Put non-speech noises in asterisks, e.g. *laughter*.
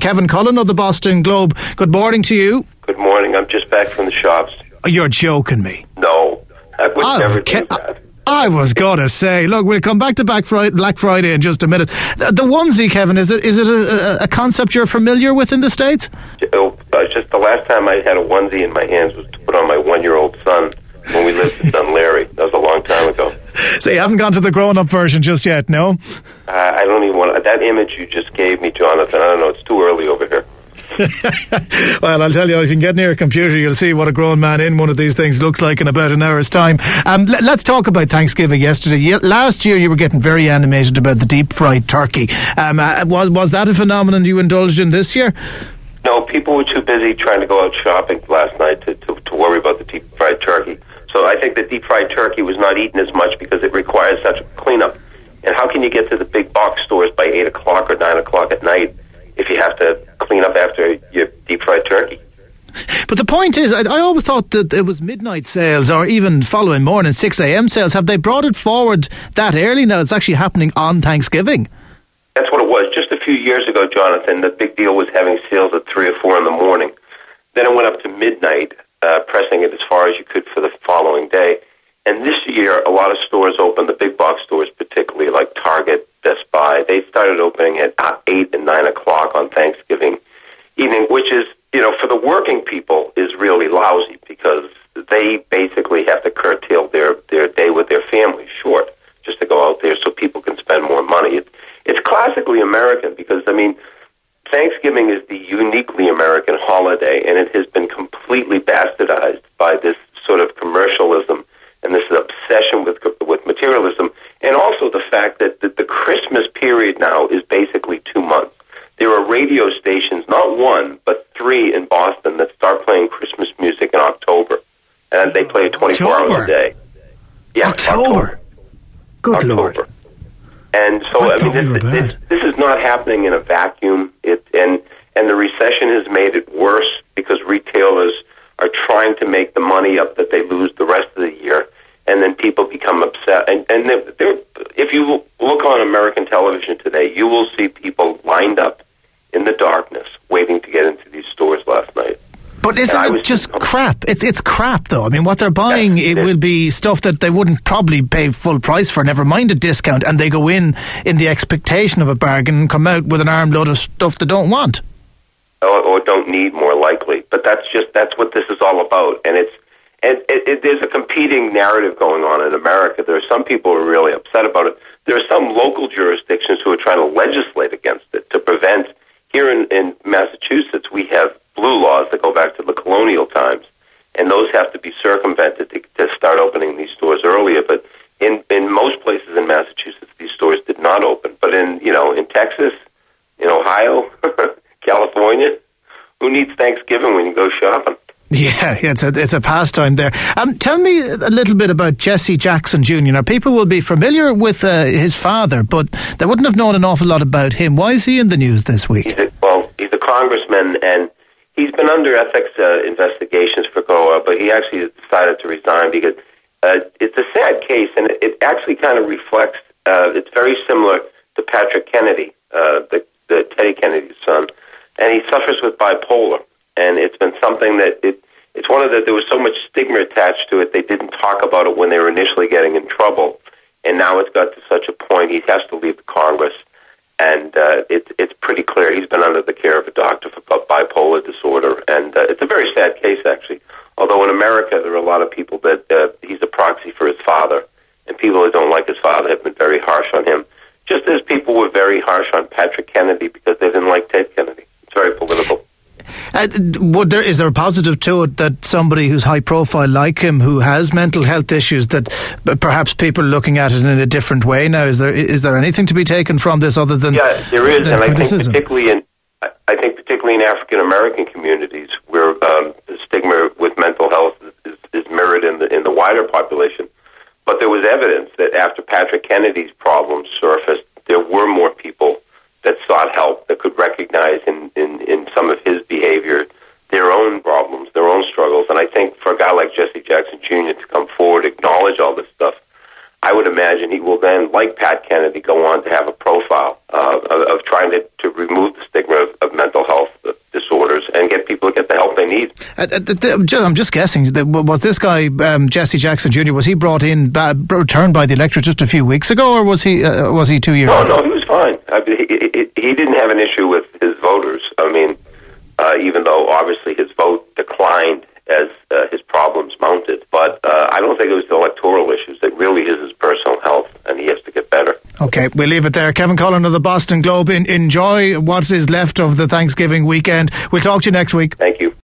Kevin Cullen of the Boston Globe. Good morning to you. Good morning. I'm just back from the shops. You're joking me. No, I would I've never ke- do that. I was gonna say, look, we'll come back to Black Friday, in just a minute. The, the onesie, Kevin, is it is it a, a, concept you're familiar with in the states? Oh, just the last time I had a onesie in my hands was to put on my one-year-old son when we lived in Dún Laoghaire. That was a long time ago. So you haven't gone to the grown-up version just yet, no? Uh, I don't even want that image you just gave me, Jonathan. I don't know. It's too early over here. *laughs* Well, I'll tell you, if you can get near a computer, you'll see what a grown man in one of these things looks like in about an hour's time. Um, let, us talk about Thanksgiving yesterday. Ye- last year, you were getting very animated about the deep fried turkey. Um, uh, was, was that a phenomenon you indulged in this year? No, people were too busy trying to go out shopping last night to, to, to worry about the deep fried turkey. So I think the deep fried turkey was not eaten as much because it requires such a cleanup. And how can you get to the big box stores by 8 o'clock or 9 o'clock at night if you have to clean up after your deep fried turkey? *laughs* But the point is, I, I always thought that it was midnight sales or even following morning 6 a.m. sales. Have they brought it forward that early now? It's actually happening on Thanksgiving. That's what it was. Just a few years ago, Jonathan, the big deal was having sales at 3 or 4 in the morning. Then it went up to midnight, uh, pressing it as far as you could for the following day. And this year, a lot of stores opened, the big box stores particularly, like Target, Best Buy, they started opening at uh, 8 and 9 o'clock on Thanksgiving evening, which is, you know, for the working people is really lousy because they basically have to curtail their, their day with their families short just to go out there so people can spend more money. It, it's classically American because, I mean, Thanksgiving is the uniquely American holiday, and it has been completely bastardized by this sort of commercialism and this obsession with with materialism, and also the fact that the, the Christmas period now is basically two months. There are radio stations, not one but three in Boston, that start playing Christmas music in October, and they play it 24 hours a day. Yeah, October. Good October. lord. And so, I I, mean, this, this, this is not happening in a vacuum. It and and the recession has made it worse because retailers are trying to make the money up that they lose the rest of the year, and then people become upset. And and they're, they're, if you look on American television today, you will see people lined up in the darkness waiting to get into these stores last night. But And I isn't it was- just crap? It's it's crap though. I mean, what they're buying Yeah, it is. will be stuff that they wouldn't probably pay full price for. Never mind a discount, and they go in in the expectation of a bargain and come out with an armload of stuff they don't want. or, or don't need more likely. But that's just that's what this is all about, and it's and it, it, there's a competing narrative going on in America. There are some people who are really upset about it. There are some local jurisdictions who are trying to legislate against it to prevent. Here in, in Massachusetts, we have blue laws that go back to the colonial times, and those have to be circumvented to, to start opening these stores earlier. But in in most places in Massachusetts, these stores did not open. But in you know in Texas, in Ohio, *laughs* California, who needs Thanksgiving when you go shopping? Yeah, yeah, it's a it's a pastime there. Um, tell me a little bit about Jesse Jackson Jr. Now, people will be familiar with uh, his father, but they wouldn't have known an awful lot about him. Why is he in the news this week? He's a, well, he's a congressman, and he's been under ethics uh, investigations for Goa, but he actually decided to resign because uh, it's a sad case, and it, it actually kind of reflects. Uh, it's very similar to Patrick Kennedy, uh, the, the Teddy Kennedy's son, and he suffers with bipolar, and it's been something that it. It's one of the. There was so much stigma attached to it. They didn't talk about it when they were initially getting in trouble, and now it's got to such a point. He has to leave the Congress and uh, it's it's pretty clear he's been under the care of a doctor for bi- bipolar disorder, and uh, it's a very sad case actually. Although in America there are a lot of people that uh, he's a proxy for his father, and people that don't like very harsh on him. Just as people were very harsh on Patrick Kennedy because they didn't like Ted Kennedy. It's very political. Uh, would there is there a positive to it that somebody who's high profile like him, who has mental health issues, that perhaps people are looking at it in a different way now? Is there is there anything to be taken from this other than Yeah, there is, and I think particularly in I- I think particularly in African American communities where um, the stigma with mental health is, is mirrored in the in the wider population. But there was evidence that after Patrick Kennedy's problems surfaced, there were more people that sought help that could recognize in, in, in some of his behavior their own problems, their own struggles. And I think for a guy like Jesse Jackson Jr. to come forward, acknowledge all this stuff, I would imagine he will then, like Pat Kennedy, go on to have a profile uh, of, of trying to, to remove the stigma of, of mental health. Need. Uh, uh I'm just guessing. Was this guy um, Jesse Jackson Jr. Was he brought in, uh, returned by the electorate just a few weeks ago, or was he uh, was he two years? No, ago? no, he was fine. I mean, he, he, he, didn't have an issue with his voters. I mean, uh, even though obviously his vote declined as uh, his problems mounted. But uh, I don't think it was the electoral issues. It really is his personal health, and he has to get better. Okay, we'll leave it there. Kevin Cullen of the Boston Globe. In, enjoy what is left of the Thanksgiving weekend. We'll talk to you next week. Thank.